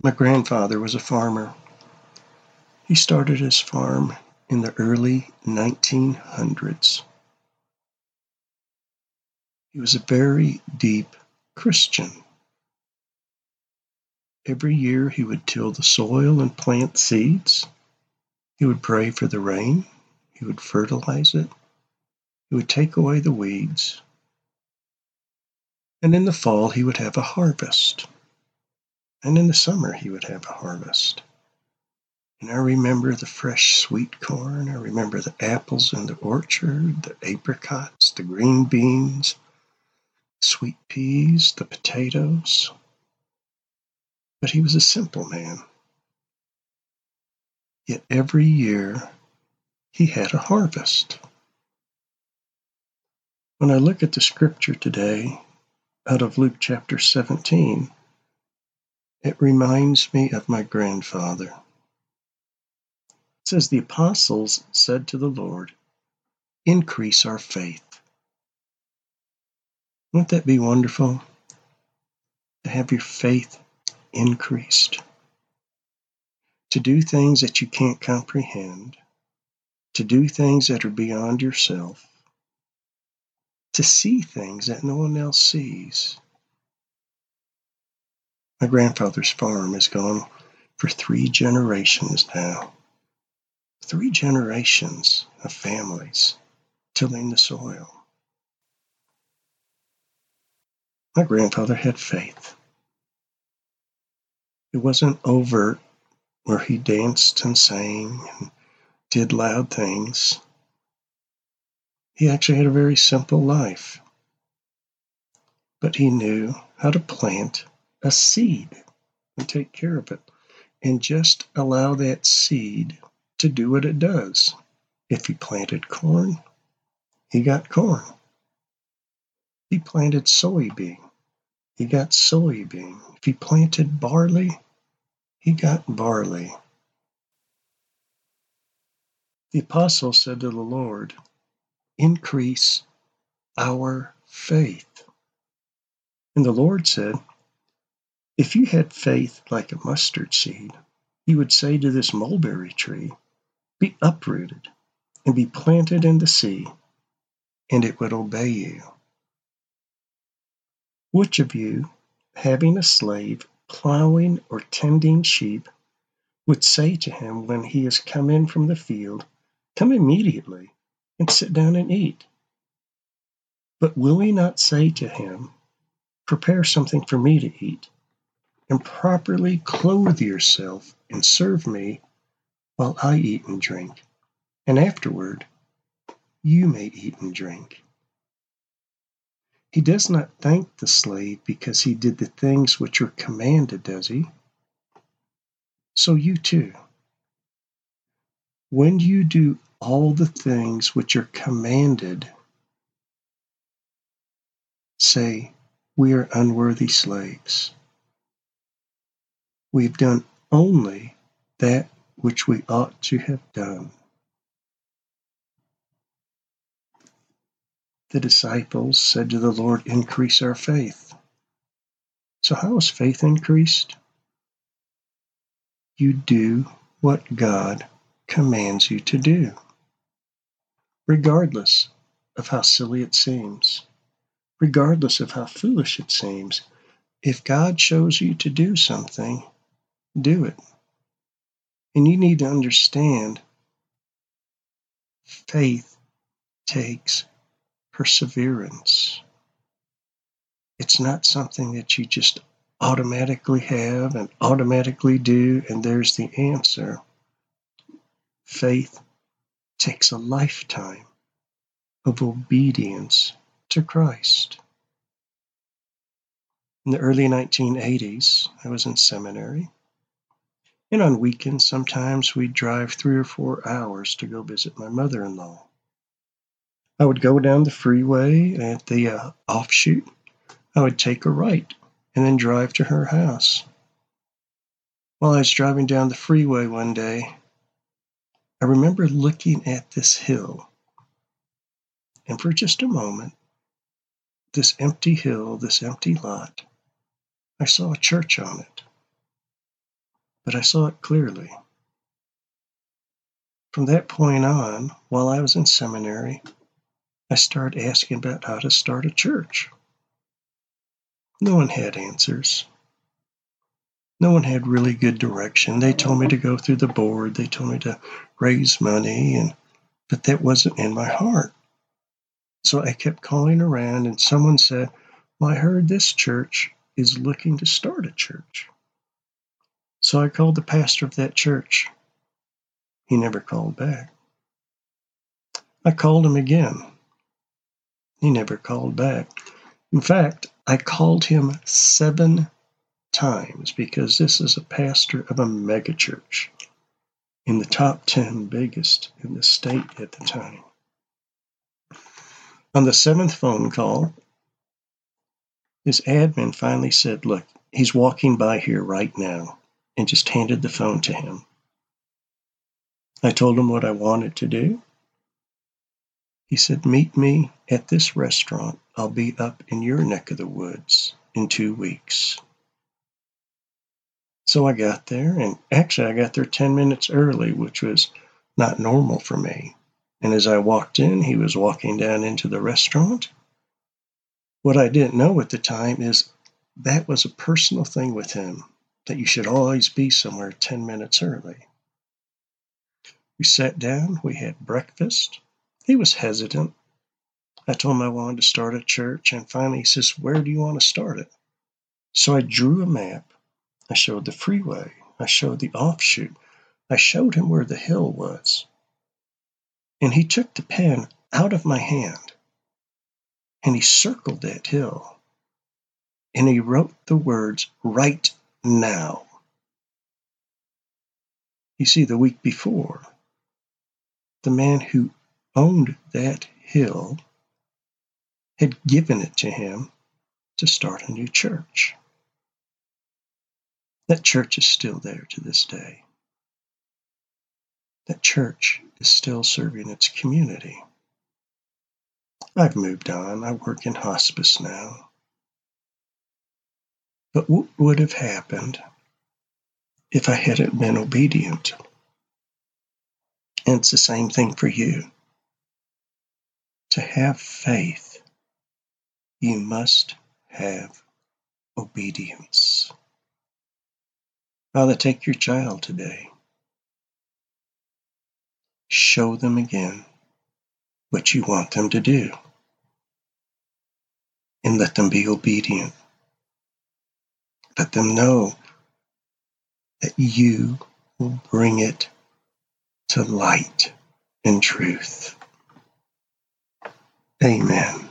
My grandfather was a farmer. He started his farm in the early 1900s. He was a very deep Christian. Every year he would till the soil and plant seeds. He would pray for the rain. He would fertilize it. He would take away the weeds. And in the fall he would have a harvest. And in the summer he would have a harvest. And I remember the fresh sweet corn. I remember the apples in the orchard, the apricots, the green beans, sweet peas, the potatoes. But he was a simple man. Yet every year he had a harvest. When I look at the scripture today out of Luke chapter 17, it reminds me of my grandfather. It says, The apostles said to the Lord, Increase our faith. Wouldn't that be wonderful? To have your faith increased. To do things that you can't comprehend. To do things that are beyond yourself. To see things that no one else sees. My grandfather's farm has gone for three generations now. Three generations of families tilling the soil. My grandfather had faith. It wasn't overt where he danced and sang and did loud things. He actually had a very simple life. But he knew how to plant a seed and take care of it and just allow that seed to do what it does. If he planted corn, he got corn. He planted soybean, he got soybean. If he planted barley, he got barley. The apostle said to the Lord, Increase our faith. And the Lord said, If you had faith like a mustard seed, you would say to this mulberry tree, Be uprooted and be planted in the sea, and it would obey you. Which of you, having a slave plowing or tending sheep, would say to him when he has come in from the field, Come immediately and sit down and eat? But will he not say to him, Prepare something for me to eat, and properly clothe yourself and serve me while I eat and drink, and afterward you may eat and drink? He does not thank the slave because he did the things which are commanded, does he? So you too. When you do all the things which are commanded, say, We are unworthy slaves. We've done only that which we ought to have done. The disciples said to the Lord, Increase our faith. So, how is faith increased? You do what God commands you to do, regardless of how silly it seems, regardless of how foolish it seems. If God shows you to do something, do it. And you need to understand faith takes perseverance. It's not something that you just automatically have and automatically do, and there's the answer. Faith takes a lifetime of obedience to Christ. In the early 1980s, I was in seminary. And on weekends, sometimes we'd drive three or four hours to go visit my mother in law. I would go down the freeway at the uh, offshoot. I would take a right and then drive to her house. While I was driving down the freeway one day, I remember looking at this hill. And for just a moment, this empty hill, this empty lot, I saw a church on it. But I saw it clearly. From that point on, while I was in seminary, I started asking about how to start a church. No one had answers. No one had really good direction. They told me to go through the board, they told me to raise money, and but that wasn't in my heart. So I kept calling around, and someone said, Well, I heard this church is looking to start a church. So I called the pastor of that church. He never called back. I called him again. He never called back. In fact, I called him seven times because this is a pastor of a megachurch in the top 10 biggest in the state at the time. On the seventh phone call, his admin finally said, Look, he's walking by here right now, and just handed the phone to him. I told him what I wanted to do. He said, Meet me at this restaurant. I'll be up in your neck of the woods in two weeks. So I got there, and actually, I got there 10 minutes early, which was not normal for me. And as I walked in, he was walking down into the restaurant. What I didn't know at the time is that was a personal thing with him, that you should always be somewhere 10 minutes early. We sat down, we had breakfast. He was hesitant. I told him I wanted to start a church, and finally he says, Where do you want to start it? So I drew a map I showed the freeway. I showed the offshoot. I showed him where the hill was. And he took the pen out of my hand and he circled that hill and he wrote the words right now. You see, the week before, the man who owned that hill had given it to him to start a new church. That church is still there to this day. That church is still serving its community. I've moved on. I work in hospice now. But what would have happened if I hadn't been obedient? And it's the same thing for you. To have faith, you must have obedience. Father, take your child today. Show them again what you want them to do. And let them be obedient. Let them know that you will bring it to light and truth. Amen.